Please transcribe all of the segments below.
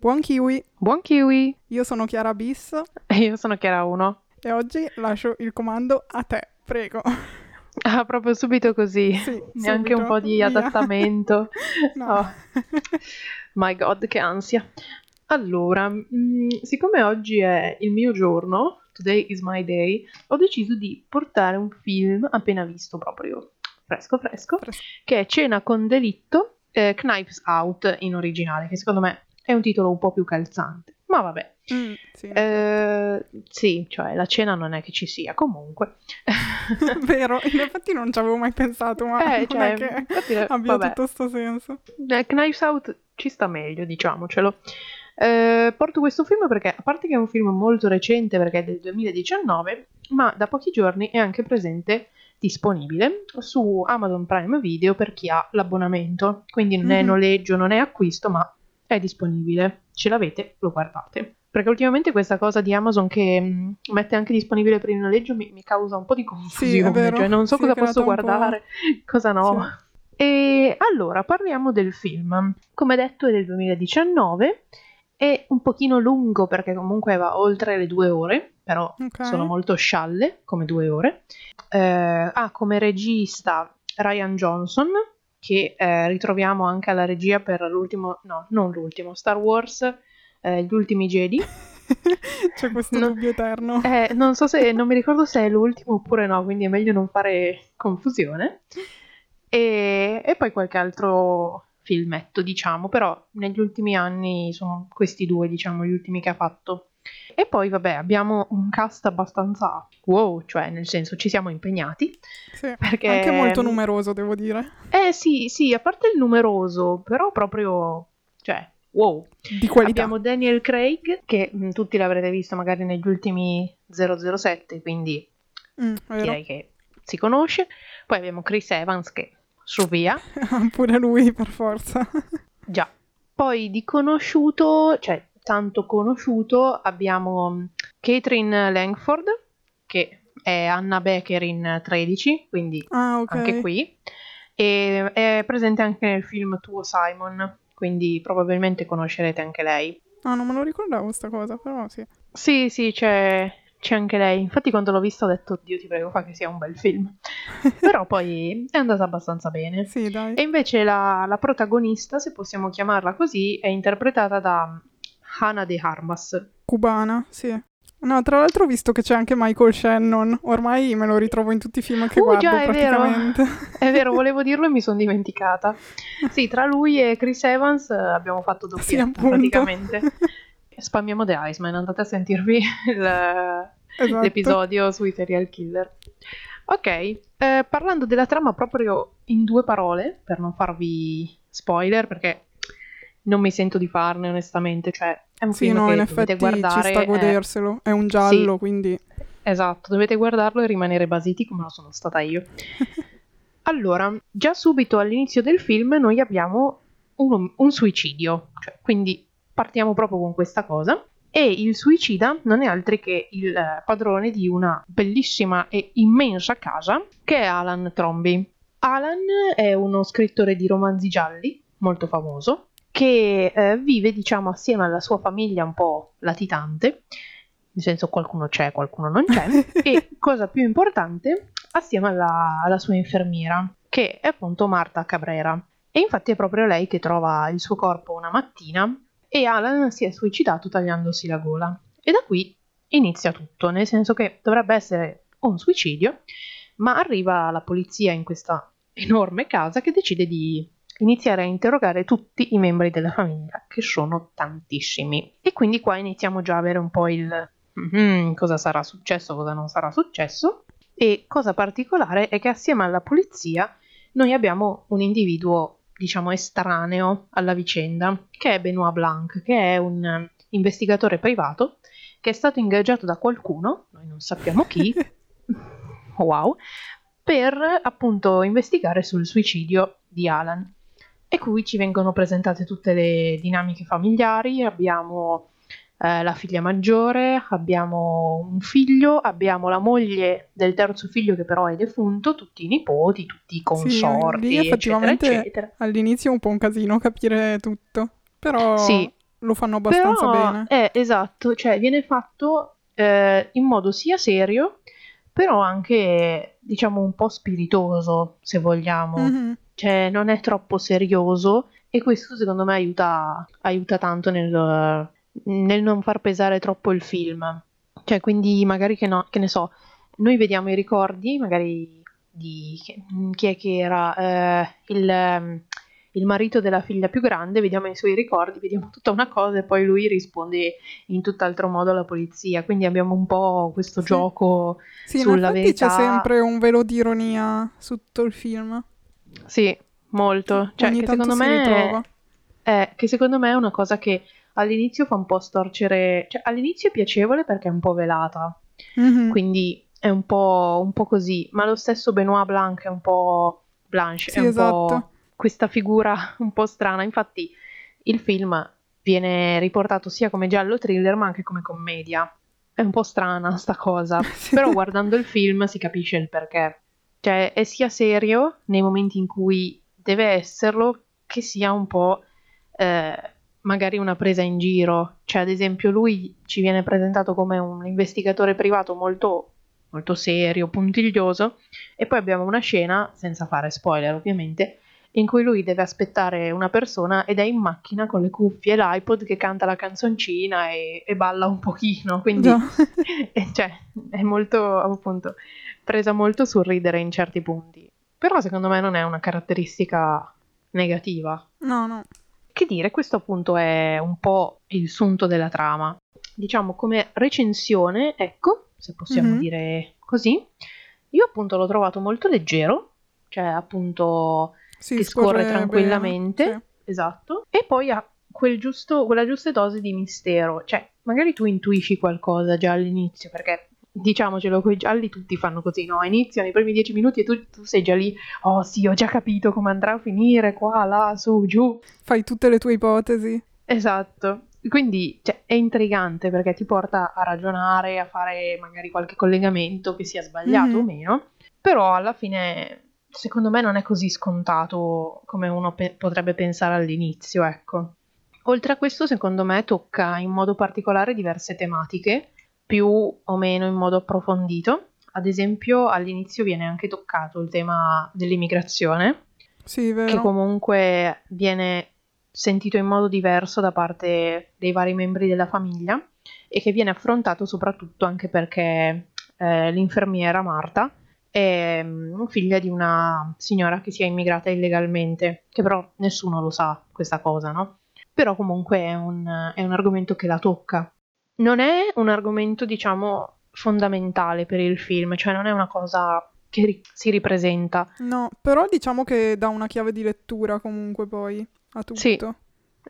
Buon kiwi! Buon kiwi! Io sono Chiara Bis E io sono Chiara 1. e oggi lascio il comando a te, prego. Ah, proprio subito così. Sì, Neanche un subito, po' di adattamento. No. Oh. My God, che ansia. Allora, mm, siccome oggi è il mio giorno, today is my day, ho deciso di portare un film appena visto proprio fresco fresco, Fresco. che è Cena con delitto, eh, Knives Out in originale, che secondo me è un titolo un po' più calzante. Ma vabbè, Mm, sì. Eh, sì, cioè la cena non è che ci sia, comunque. Vero, in effetti non ci avevo mai pensato, ma Eh, cioè, che infatti, abbia vabbè. tutto sto senso. Eh, Knives Out ci sta meglio, diciamocelo. Eh, porto questo film perché, a parte che è un film molto recente perché è del 2019, ma da pochi giorni è anche presente disponibile su Amazon Prime Video per chi ha l'abbonamento. Quindi non è Mhm. noleggio, non è acquisto, ma è disponibile. Ce l'avete, lo guardate. Perché ultimamente questa cosa di Amazon che mh, mette anche disponibile per il noleggio mi, mi causa un po' di confusione. vero. Cioè, non so Si cosa posso guardare, cosa no. E allora parliamo del film. Come detto è del 2019, è un pochino lungo perché comunque va oltre le due ore, però Ok. sono molto scialle come due ore. Eh, ha come regista Ryan Johnson, che eh, ritroviamo anche alla regia per l'ultimo, no, non l'ultimo, Star Wars, eh, Gli ultimi Jedi. C'è questo No. dubbio eterno. Eh, non so se, non mi ricordo se è l'ultimo oppure no, quindi è meglio non fare confusione. E, e poi qualche altro filmetto, diciamo, però negli ultimi anni sono questi due, diciamo, gli ultimi che ha fatto. E poi, vabbè, abbiamo un cast abbastanza wow, cioè nel senso ci siamo impegnati. Sì, Perché... Anche molto numeroso, devo dire. Eh sì, sì, a parte il numeroso, però proprio, cioè, wow. Di qualità. Abbiamo Daniel Craig, che mh, tutti l'avrete visto magari negli ultimi 007, quindi Mm, direi che si conosce. Poi abbiamo Chris Evans, che su via, Pure lui, per forza. già. Poi di conosciuto, cioè tanto conosciuto, abbiamo mh, Catherine Langford, che è Anna Becker in 13, quindi Ah, ok. anche qui. E è presente anche nel film Tuo Simon, quindi probabilmente conoscerete anche lei. Ah, non me lo ricordavo sta cosa, però sì. Sì, sì, c'è, c'è anche lei. Infatti, quando l'ho visto ho detto: Dio, ti prego, fa che sia un bel film. Però poi è andata abbastanza bene. Sì, dai. E invece la, la protagonista, se possiamo chiamarla così, è interpretata da Hannah De Armas. Cubana, sì. No, tra l'altro ho visto che c'è anche Michael Shannon. Ormai me lo ritrovo in tutti i film che Uh, guardo già, è vero. praticamente. È vero, volevo dirlo e mi sono dimenticata. Sì, tra lui e Chris Evans eh, abbiamo fatto Sì, doppietta appunto. praticamente. Spammiamo The Iceman, andate a sentirvi il- Esatto. l'episodio sui serial killer. Ok, eh, parlando della trama proprio in due parole, per non farvi spoiler, perché non mi sento di farne onestamente, cioè è un Sì, film no, che in effetti guardare. ci sta a eh, goderselo. È un giallo, Sì. quindi... esatto, dovete guardarlo e rimanere basiti come lo sono stata io. Allora, già subito all'inizio del film noi abbiamo un, un suicidio, cioè, quindi partiamo proprio con questa cosa. E il suicida non è altro che il padrone di una bellissima e immensa casa che è Alan Tromby. Alan è uno scrittore di romanzi gialli molto famoso che eh, vive, diciamo, assieme alla sua famiglia un po' latitante, nel senso qualcuno c'è, qualcuno non c'è, e cosa più importante, assieme alla, alla sua infermiera, che è appunto Marta Cabrera. E infatti è proprio lei che trova il suo corpo una mattina e Alan si è suicidato tagliandosi la gola. E da qui inizia tutto, nel senso che dovrebbe essere un suicidio, ma arriva la polizia in questa enorme casa che decide di iniziare a interrogare tutti i membri della famiglia, che sono tantissimi. E quindi qua iniziamo già a avere un po' il "Mhm, cosa sarà successo, cosa non sarà successo. E cosa particolare è che assieme alla polizia noi abbiamo un individuo, diciamo, estraneo alla vicenda, che è Benoit Blanc, che è un eh, investigatore privato che è stato ingaggiato da qualcuno, noi non sappiamo chi, wow, per appunto investigare sul suicidio di Alan. E qui ci vengono presentate tutte le dinamiche familiari, abbiamo eh, la figlia maggiore, abbiamo un figlio, abbiamo la moglie del terzo figlio che però è defunto, tutti i nipoti, tutti i consorti, lì eccetera, effettivamente eccetera. all'inizio è un po' un casino capire tutto. Però Sì, lo fanno abbastanza Però, bene. eh, esatto, cioè viene fatto eh, in modo sia serio, però anche, diciamo, un po' spiritoso, se vogliamo. Mhm. Cioè, non è troppo serioso e questo secondo me aiuta, aiuta tanto nel, nel non far pesare troppo il film. Cioè, quindi magari che, no, che ne so, noi vediamo i ricordi, magari di chi è che era eh, il, il marito della figlia più grande, vediamo i suoi ricordi, vediamo tutta una cosa e poi lui risponde in tutt'altro modo alla polizia. Quindi abbiamo un po' questo Sì. gioco Sì, sulla verità. c'è sempre un velo di ironia su tutto il film. Sì, molto. Cioè, Ogni che secondo me ritrova. è, che secondo me è una cosa che all'inizio fa un po' storcere. Cioè, all'inizio è piacevole perché è un po' velata, Mhm. quindi è un po', un po' così. Ma lo stesso Benoit Blanc è un po' Blanche, Sì, è un esatto. po' questa figura un po' strana. Infatti, il film viene riportato sia come giallo thriller, ma anche come commedia. È un po' strana sta cosa, però guardando il film si capisce il perché. Cioè, è sia serio nei momenti in cui deve esserlo, che sia un po' eh, magari una presa in giro. Cioè, ad esempio, lui ci viene presentato come un investigatore privato molto, molto serio, puntiglioso, e poi abbiamo una scena, senza fare spoiler ovviamente, in cui lui deve aspettare una persona ed è in macchina con le cuffie e l'iPod che canta la canzoncina e, e balla un pochino. Quindi e cioè, è molto, appunto, presa molto sul ridere in certi punti. Però secondo me non è una caratteristica negativa. No, no. Che dire, questo appunto è un po' il sunto della trama. Diciamo come recensione, ecco, se possiamo Mhm. dire così, io appunto l'ho trovato molto leggero, cioè appunto Sì, che scorre bene, tranquillamente, sì. esatto, e poi ha quel giusto, quella giusta dose di mistero, cioè magari tu intuisci qualcosa già all'inizio, perché diciamocelo, quei gialli tutti fanno così, no? Iniziano i primi dieci minuti e tu, tu sei già lì, oh sì, ho già capito come andrà a finire, qua, là, su, giù, Fai tutte le tue ipotesi. esatto. Quindi cioè, è intrigante perché ti porta a ragionare, a fare magari qualche collegamento che sia sbagliato o Mhm. meno, però alla fine secondo me non è così scontato come uno pe- potrebbe pensare all'inizio, ecco. Oltre a questo, secondo me tocca in modo particolare diverse tematiche, più o meno in modo approfondito. Ad esempio, all'inizio viene anche toccato il tema dell'immigrazione, Sì, che comunque viene sentito in modo diverso da parte dei vari membri della famiglia e che viene affrontato soprattutto anche perché eh, l'infermiera Marta è mm, figlia di una signora che si è immigrata illegalmente, che però nessuno lo sa questa cosa, no? Però comunque è un, è un argomento che la tocca. Non è un argomento, diciamo, fondamentale per il film, cioè non è una cosa che ri- si ripresenta. No, però diciamo che dà una chiave di lettura comunque poi a tutto. Sì.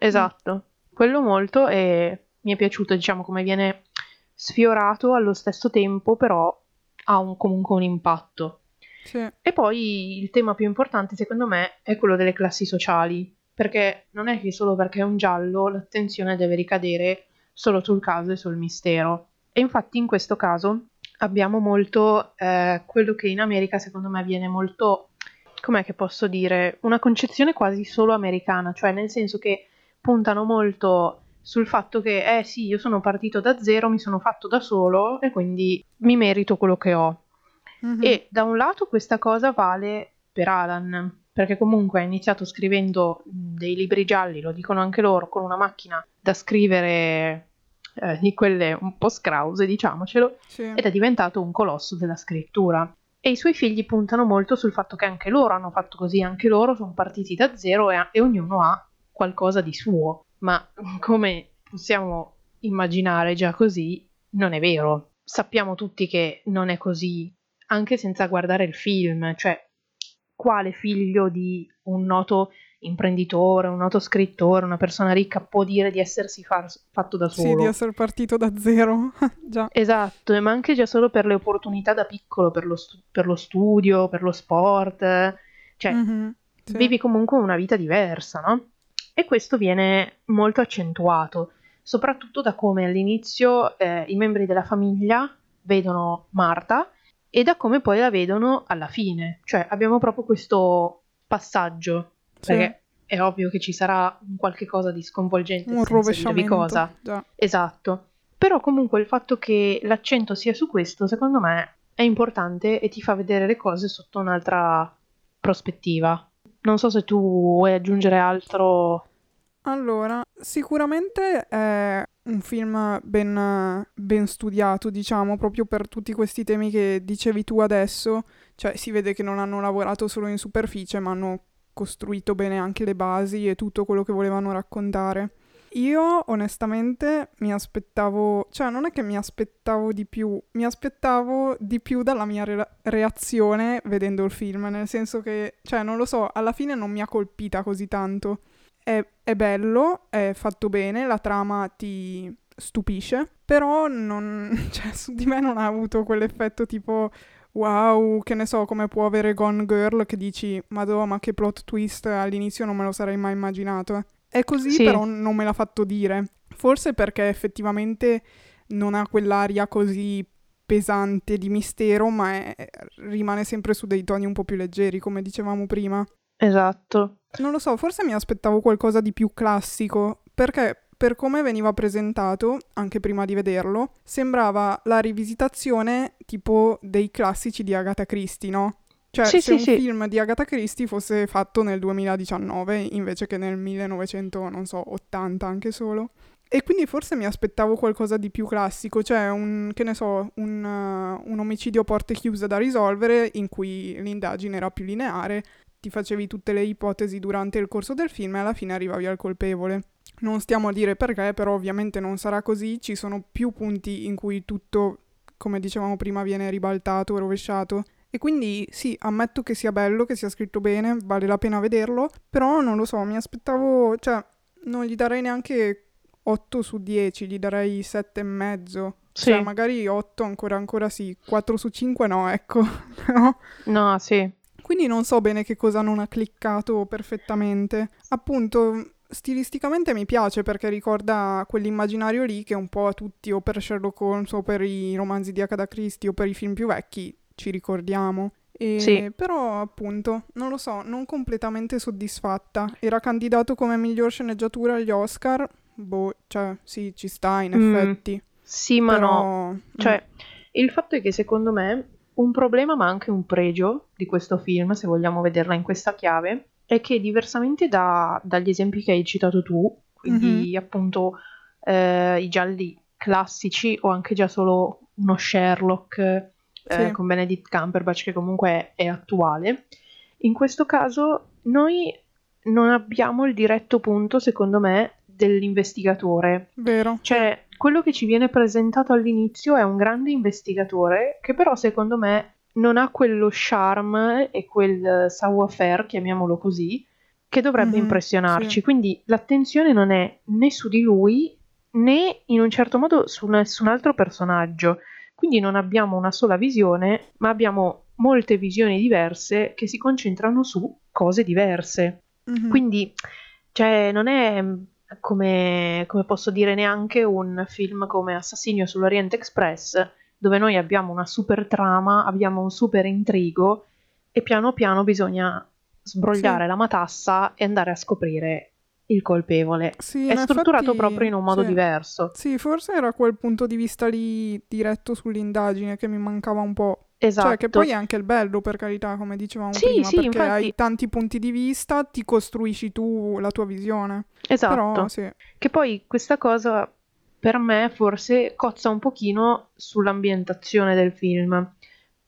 Esatto, quello molto e mi è piaciuto, diciamo, come viene sfiorato allo stesso tempo, però ha un- comunque un impatto. Sì. E poi il tema più importante, secondo me, è quello delle classi sociali, perché non è che solo perché è un giallo l'attenzione deve ricadere solo sul caso e sul mistero. E infatti in questo caso abbiamo molto eh, quello che in America secondo me viene molto, com'è che posso dire, una concezione quasi solo americana, cioè nel senso che puntano molto sul fatto che, eh sì, io sono partito da zero, mi sono fatto da solo e quindi mi merito quello che ho. Mhm. E da un lato questa cosa vale per Alan, perché comunque ha iniziato scrivendo dei libri gialli, lo dicono anche loro, con una macchina da scrivere eh, di quelle un po' scrause, diciamocelo, Sì. ed è diventato un colosso della scrittura. E i suoi figli puntano molto sul fatto che anche loro hanno fatto così, anche loro sono partiti da zero e, e ognuno ha qualcosa di suo. Ma come possiamo immaginare già così, non è vero. Sappiamo tutti che non è così, anche senza guardare il film. Cioè, quale figlio di un noto imprenditore, un noto scrittore, una persona ricca può dire di essersi far- fatto da solo? Sì, di essere partito da zero. Già. Esatto, ma anche già solo per le opportunità da piccolo, per lo, stu- per lo studio, per lo sport, cioè Mhm, sì. vivi comunque una vita diversa, no? E questo viene molto accentuato, soprattutto da come all'inizio eh, i membri della famiglia vedono Marta e da come poi la vedono alla fine, cioè abbiamo proprio questo passaggio, Sì. perché è ovvio che ci sarà un qualche cosa di sconvolgente Un rovesciamento. cosa. Già. Esatto. Però comunque il fatto che l'accento sia su questo, secondo me, è importante e ti fa vedere le cose sotto un'altra prospettiva. Non so se tu vuoi aggiungere altro. Allora, sicuramente è un film ben, ben studiato, diciamo, proprio per tutti questi temi che dicevi tu adesso. Cioè, si vede che non hanno lavorato solo in superficie, ma hanno costruito bene anche le basi e tutto quello che volevano raccontare. Io onestamente mi aspettavo, cioè non è che mi aspettavo di più, mi aspettavo di più dalla mia re- reazione vedendo il film, nel senso che, cioè non lo so, alla fine non mi ha colpita così tanto. È, è bello, è fatto bene, la trama ti stupisce, però non, cioè, su di me non ha avuto quell'effetto tipo wow, che ne so, come può avere Gone Girl che dici, madò, ma che plot twist all'inizio non me lo sarei mai immaginato. eh." È così, Sì. però non me l'ha fatto dire. Forse perché effettivamente non ha quell'aria così pesante di mistero, ma è- rimane sempre su dei toni un po' più leggeri, come dicevamo prima. Esatto. Non lo so, forse mi aspettavo qualcosa di più classico, perché per come veniva presentato, anche prima di vederlo, sembrava la rivisitazione tipo dei classici di Agatha Christie, no? Cioè, Sì, se sì, un sì. film di Agatha Christie fosse fatto nel 2019 invece che nel 1900, non so, 80 anche solo. E quindi forse mi aspettavo qualcosa di più classico, cioè un, che ne so, un, uh, un omicidio a porte chiuse da risolvere in cui l'indagine era più lineare, ti facevi tutte le ipotesi durante il corso del film e alla fine arrivavi al colpevole. Non stiamo a dire perché, però ovviamente non sarà così, ci sono più punti in cui tutto, come dicevamo prima, viene ribaltato, rovesciato. E quindi sì, ammetto che sia bello, che sia scritto bene, vale la pena vederlo, però non lo so, mi aspettavo, cioè, non gli darei neanche 8 su 10, gli darei 7 e mezzo. Sì. Cioè, magari 8 ancora ancora sì, 4 su 5 no, ecco. No, sì. Quindi non so bene che cosa non ha cliccato perfettamente. Appunto, stilisticamente mi piace perché ricorda quell'immaginario lì che un po' a tutti, o per Sherlock Holmes, o per i romanzi di Agatha Christie, o per i film più vecchi, ci ricordiamo. E Sì. Però, appunto, non lo so, non completamente soddisfatta. Era candidato come miglior sceneggiatura agli Oscar. Boh, cioè, sì, ci sta in Mm, effetti. Sì, ma no. però... mm, Cioè, il fatto è che secondo me un problema ma anche un pregio di questo film, se vogliamo vederla in questa chiave, è che diversamente da- dagli esempi che hai citato tu, quindi appunto eh, i gialli classici o anche già solo uno Sherlock eh, Sì. con Benedict Cumberbatch che comunque è attuale, in questo caso noi non abbiamo il diretto punto, secondo me, dell'investigatore. Vero. Cioè, quello che ci viene presentato all'inizio è un grande investigatore che però secondo me non ha quello charme e quel savoir-faire, chiamiamolo così, che dovrebbe Mhm, impressionarci. sì. Quindi l'attenzione non è né su di lui né in un certo modo su nessun altro personaggio. Quindi non abbiamo una sola visione, ma abbiamo molte visioni diverse che si concentrano su cose diverse. Mhm. Quindi, cioè, non è come, come posso dire neanche un film come Assassinio sull'Orient Express, dove noi abbiamo una super trama, abbiamo un super intrigo e piano piano bisogna sbrogliare Sì. la matassa e andare a scoprire il colpevole. Sì, È strutturato effetti, proprio in un modo sì. diverso. Sì, forse era quel punto di vista lì diretto sull'indagine che mi mancava un po'. Esatto. Cioè, che poi è anche il bello, per carità, come dicevamo Sì, prima, sì, perché infatti- hai tanti punti di vista, ti costruisci tu la tua visione. Esatto. Però, sì. Che poi questa cosa per me forse cozza un pochino sull'ambientazione del film,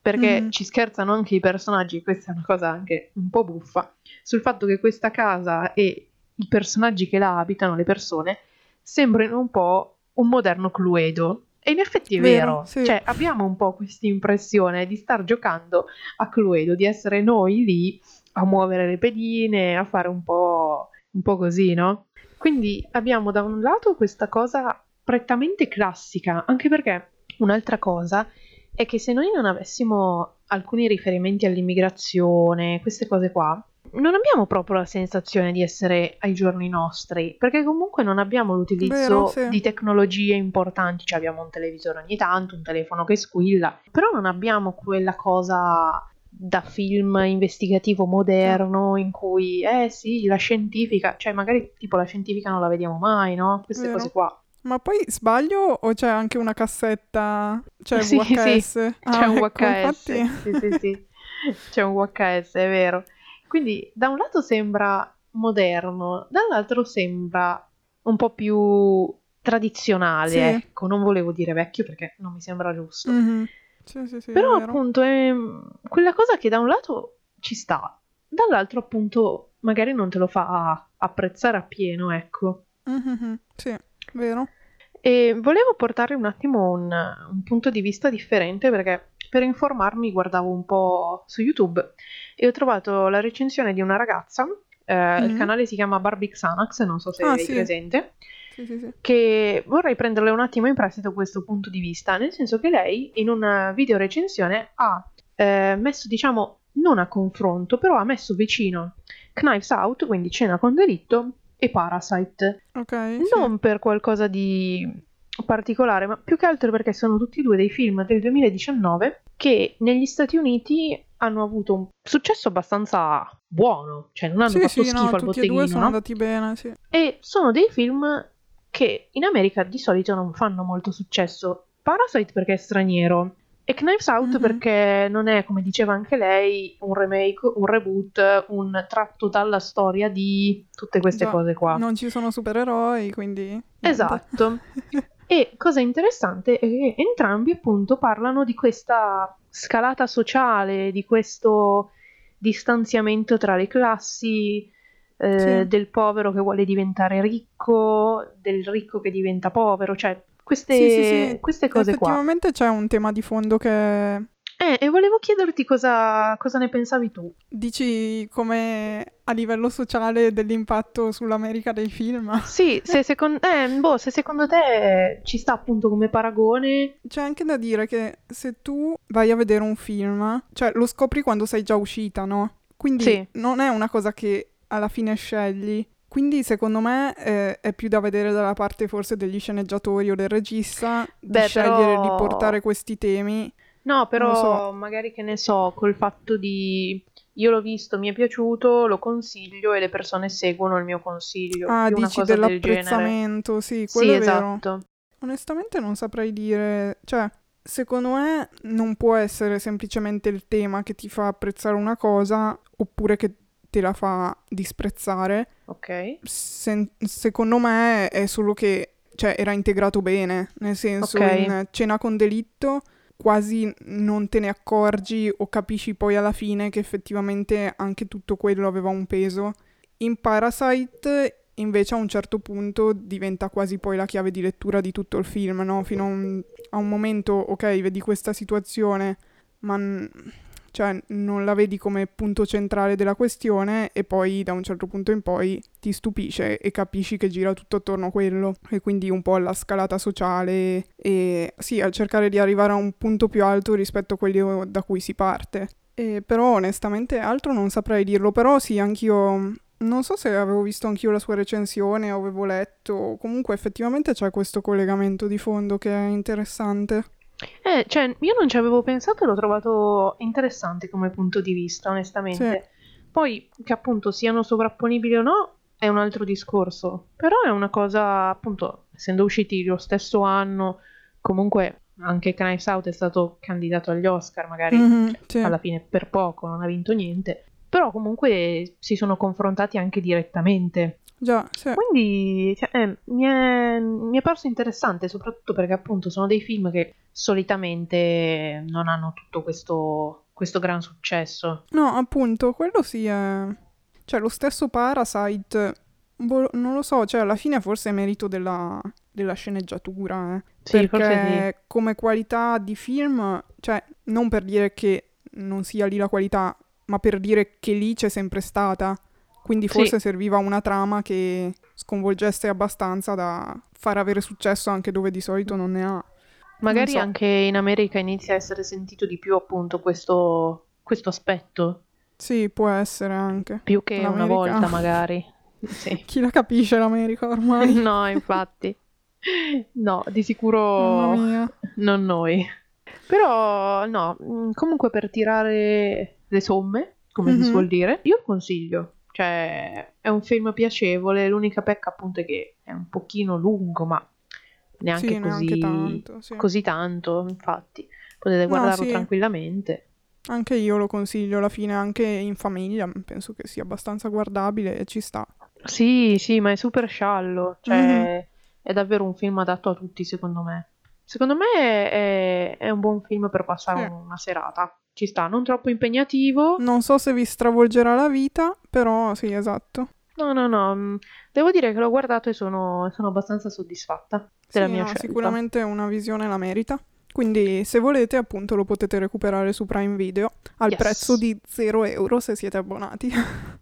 perché Mhm. ci scherzano anche i personaggi, questa è una cosa anche un po' buffa, sul fatto che questa casa e i personaggi che la abitano, le persone, sembrino un po' un moderno Cluedo. E in effetti è Vero, vero, sì. cioè abbiamo un po' questa impressione di star giocando a Cluedo, di essere noi lì a muovere le pedine, a fare un po', un po' così, no? Quindi abbiamo da un lato questa cosa prettamente classica, anche perché un'altra cosa è che se noi non avessimo alcuni riferimenti all'immigrazione, queste cose qua, non abbiamo proprio la sensazione di essere ai giorni nostri, perché comunque non abbiamo l'utilizzo Vero, sì. di tecnologie importanti, cioè abbiamo un televisore ogni tanto, un telefono che squilla, però non abbiamo quella cosa da film investigativo moderno in cui, eh sì, la scientifica, cioè magari tipo la scientifica non la vediamo mai, no? Queste Vero. cose qua. Ma poi sbaglio o c'è anche una cassetta? C'è Sì, VHS? sì, Ah, c'è un ecco, VHS. infatti. Sì, sì, sì. C'è un VHS, è vero. Quindi da un lato sembra moderno, dall'altro sembra un po' più tradizionale, Sì. ecco, non volevo dire vecchio perché non mi sembra giusto. Mhm. Sì, sì, sì, Però è appunto è quella cosa che da un lato ci sta, dall'altro appunto magari non te lo fa apprezzare appieno, ecco. Mhm, Sì, vero. E volevo portare un attimo un, un punto di vista differente perché per informarmi guardavo un po' su YouTube e ho trovato la recensione di una ragazza, eh, il Mhm. canale si chiama Barbie Xanax, non so se Ah, hai sì. presente, sì, sì. che vorrei prenderle un attimo in prestito questo punto di vista, nel senso che lei in una video recensione ha eh, messo, diciamo, non a confronto, però ha messo vicino Knives Out, quindi Cena con delitto, e Parasite. Ok, sì. Non per qualcosa di particolare, ma più che altro perché sono tutti e due dei film del 2019 che negli Stati Uniti hanno avuto un successo abbastanza buono, cioè non hanno Sì, fatto sì, schifo no, al tutti e due sono no? andati bene, sì. E sono dei film che in America di solito non fanno molto successo. Parasite perché è straniero e Knives Out Mhm. perché non è, come diceva anche lei, un remake, un reboot, un tratto dalla storia di tutte queste Già, cose qua. Non ci sono supereroi, quindi... Esatto. E cosa interessante è che entrambi appunto parlano di questa scalata sociale, di questo distanziamento tra le classi, eh, Sì. del povero che vuole diventare ricco, del ricco che diventa povero, cioè queste, Sì, sì, sì. queste cose qua. Effettivamente c'è un tema di fondo che Eh, e volevo chiederti cosa, cosa ne pensavi tu. dici come a livello sociale dell'impatto sull'America dei film. Sì, se secondo, eh, boh, se secondo te ci sta appunto come paragone. C'è anche da dire che se tu vai a vedere un film, cioè lo scopri quando sei già uscita, no? Quindi Sì. non è una cosa che alla fine scegli. Quindi secondo me eh, è più da vedere dalla parte forse degli sceneggiatori o del regista di Beh, scegliere però- di portare questi temi. No, però so. magari che ne so, col fatto di io l'ho visto, mi è piaciuto, lo consiglio e le persone seguono il mio consiglio. Ah, più dici cosa del dell'apprezzamento, sì, Sì, quello è vero. esatto. Onestamente non saprei dire, cioè, secondo me non può essere semplicemente il tema che ti fa apprezzare una cosa oppure che te la fa disprezzare. Ok. Se- secondo me è solo che, cioè, era integrato bene, nel senso Ok. in Cena con delitto quasi non te ne accorgi o capisci poi alla fine che effettivamente anche tutto quello aveva un peso. In Parasite invece a un certo punto diventa quasi poi la chiave di lettura di tutto il film, no? Fino a un, a un momento, ok, vedi questa situazione, ma n- cioè, non la vedi come punto centrale della questione e poi da un certo punto in poi ti stupisce e capisci che gira tutto attorno a quello e quindi un po' alla scalata sociale e sì, a cercare di arrivare a un punto più alto rispetto a quello da cui si parte. E però onestamente altro non saprei dirlo, però sì, anch'io non so se avevo visto anch'io la sua recensione o avevo letto, comunque effettivamente c'è questo collegamento di fondo che è interessante. Eh, cioè, io non ci avevo pensato e l'ho trovato interessante come punto di vista, onestamente. Poi, che appunto siano sovrapponibili o no, è un altro discorso. Però è una cosa, appunto, essendo usciti lo stesso anno, comunque anche Knives Out è stato candidato agli Oscar, magari Mhm, sì. alla fine per poco, non ha vinto niente. Però comunque si sono confrontati anche direttamente. Già, sì. Quindi cioè, eh, mi, è, mi è parso interessante, soprattutto perché appunto sono dei film che solitamente non hanno tutto questo, questo gran successo. No, appunto, quello sì è... Cioè, lo stesso Parasite, boh, non lo so, cioè alla fine forse è merito della, della sceneggiatura, eh. Sì, Perché forse come qualità di film, cioè, non per dire che non sia lì la qualità, ma per dire che lì c'è sempre stata. Quindi Sì. forse serviva una trama che sconvolgesse abbastanza da far avere successo anche dove di solito non ne ha. sì. Magari so. anche in America inizia a essere sentito di più appunto questo, questo aspetto, Sì, può essere anche. più che una L'America. volta magari. Sì. Chi la capisce l'America ormai? No, infatti. No, di sicuro non noi. Però no, mm, comunque per tirare le somme, come Mhm. si suol dire. Io consiglio, cioè è un film piacevole, l'unica pecca appunto è che è un pochino lungo, ma neanche Sì, così neanche tanto, sì. così tanto, infatti. Potete No, guardarlo sì. tranquillamente. Anche io lo consiglio alla fine, anche in famiglia, penso che sia abbastanza guardabile e ci sta. Sì, sì, ma è super sciallo, cioè Mhm. è davvero un film adatto a tutti, secondo me. Secondo me è, è un buon film per passare Sì. una serata. Ci sta, non troppo impegnativo. Non so se vi stravolgerà la vita, però sì, esatto. No, no, no. mm, Devo dire che l'ho guardato e sono, sono abbastanza soddisfatta della Sì, mia no, scelta. sicuramente una visione la merita. Quindi se volete appunto lo potete recuperare su Prime Video al Yes. prezzo di 0 euro se siete abbonati.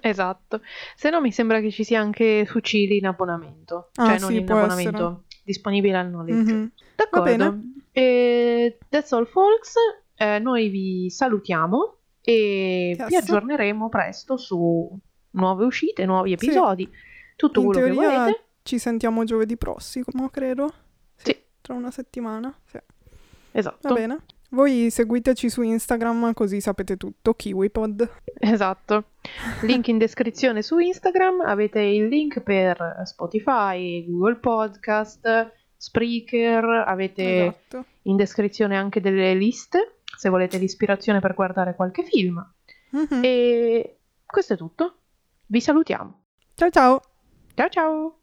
Esatto. Se no, mi sembra che ci sia anche su Cili in abbonamento. Ah, Cioè, non sì, in abbonamento, disponibile al noleggio. Mhm. D'accordo. E that's all, folks. Eh, noi vi salutiamo e vi Yes. aggiorneremo presto su nuove uscite, nuovi Sì. episodi, tutto In quello che volete. ci sentiamo giovedì prossimo, credo. Sì, Tra una settimana. Sì. esatto. Va bene. Voi seguiteci su Instagram così sapete tutto. KiwiPod. Esatto. Link in descrizione su Instagram, avete il link per Spotify, Google Podcast, Spreaker, avete Esatto. in descrizione anche delle liste se volete l'ispirazione per guardare qualche film. Mhm. E questo è tutto. Vi salutiamo. Ciao ciao. Ciao ciao!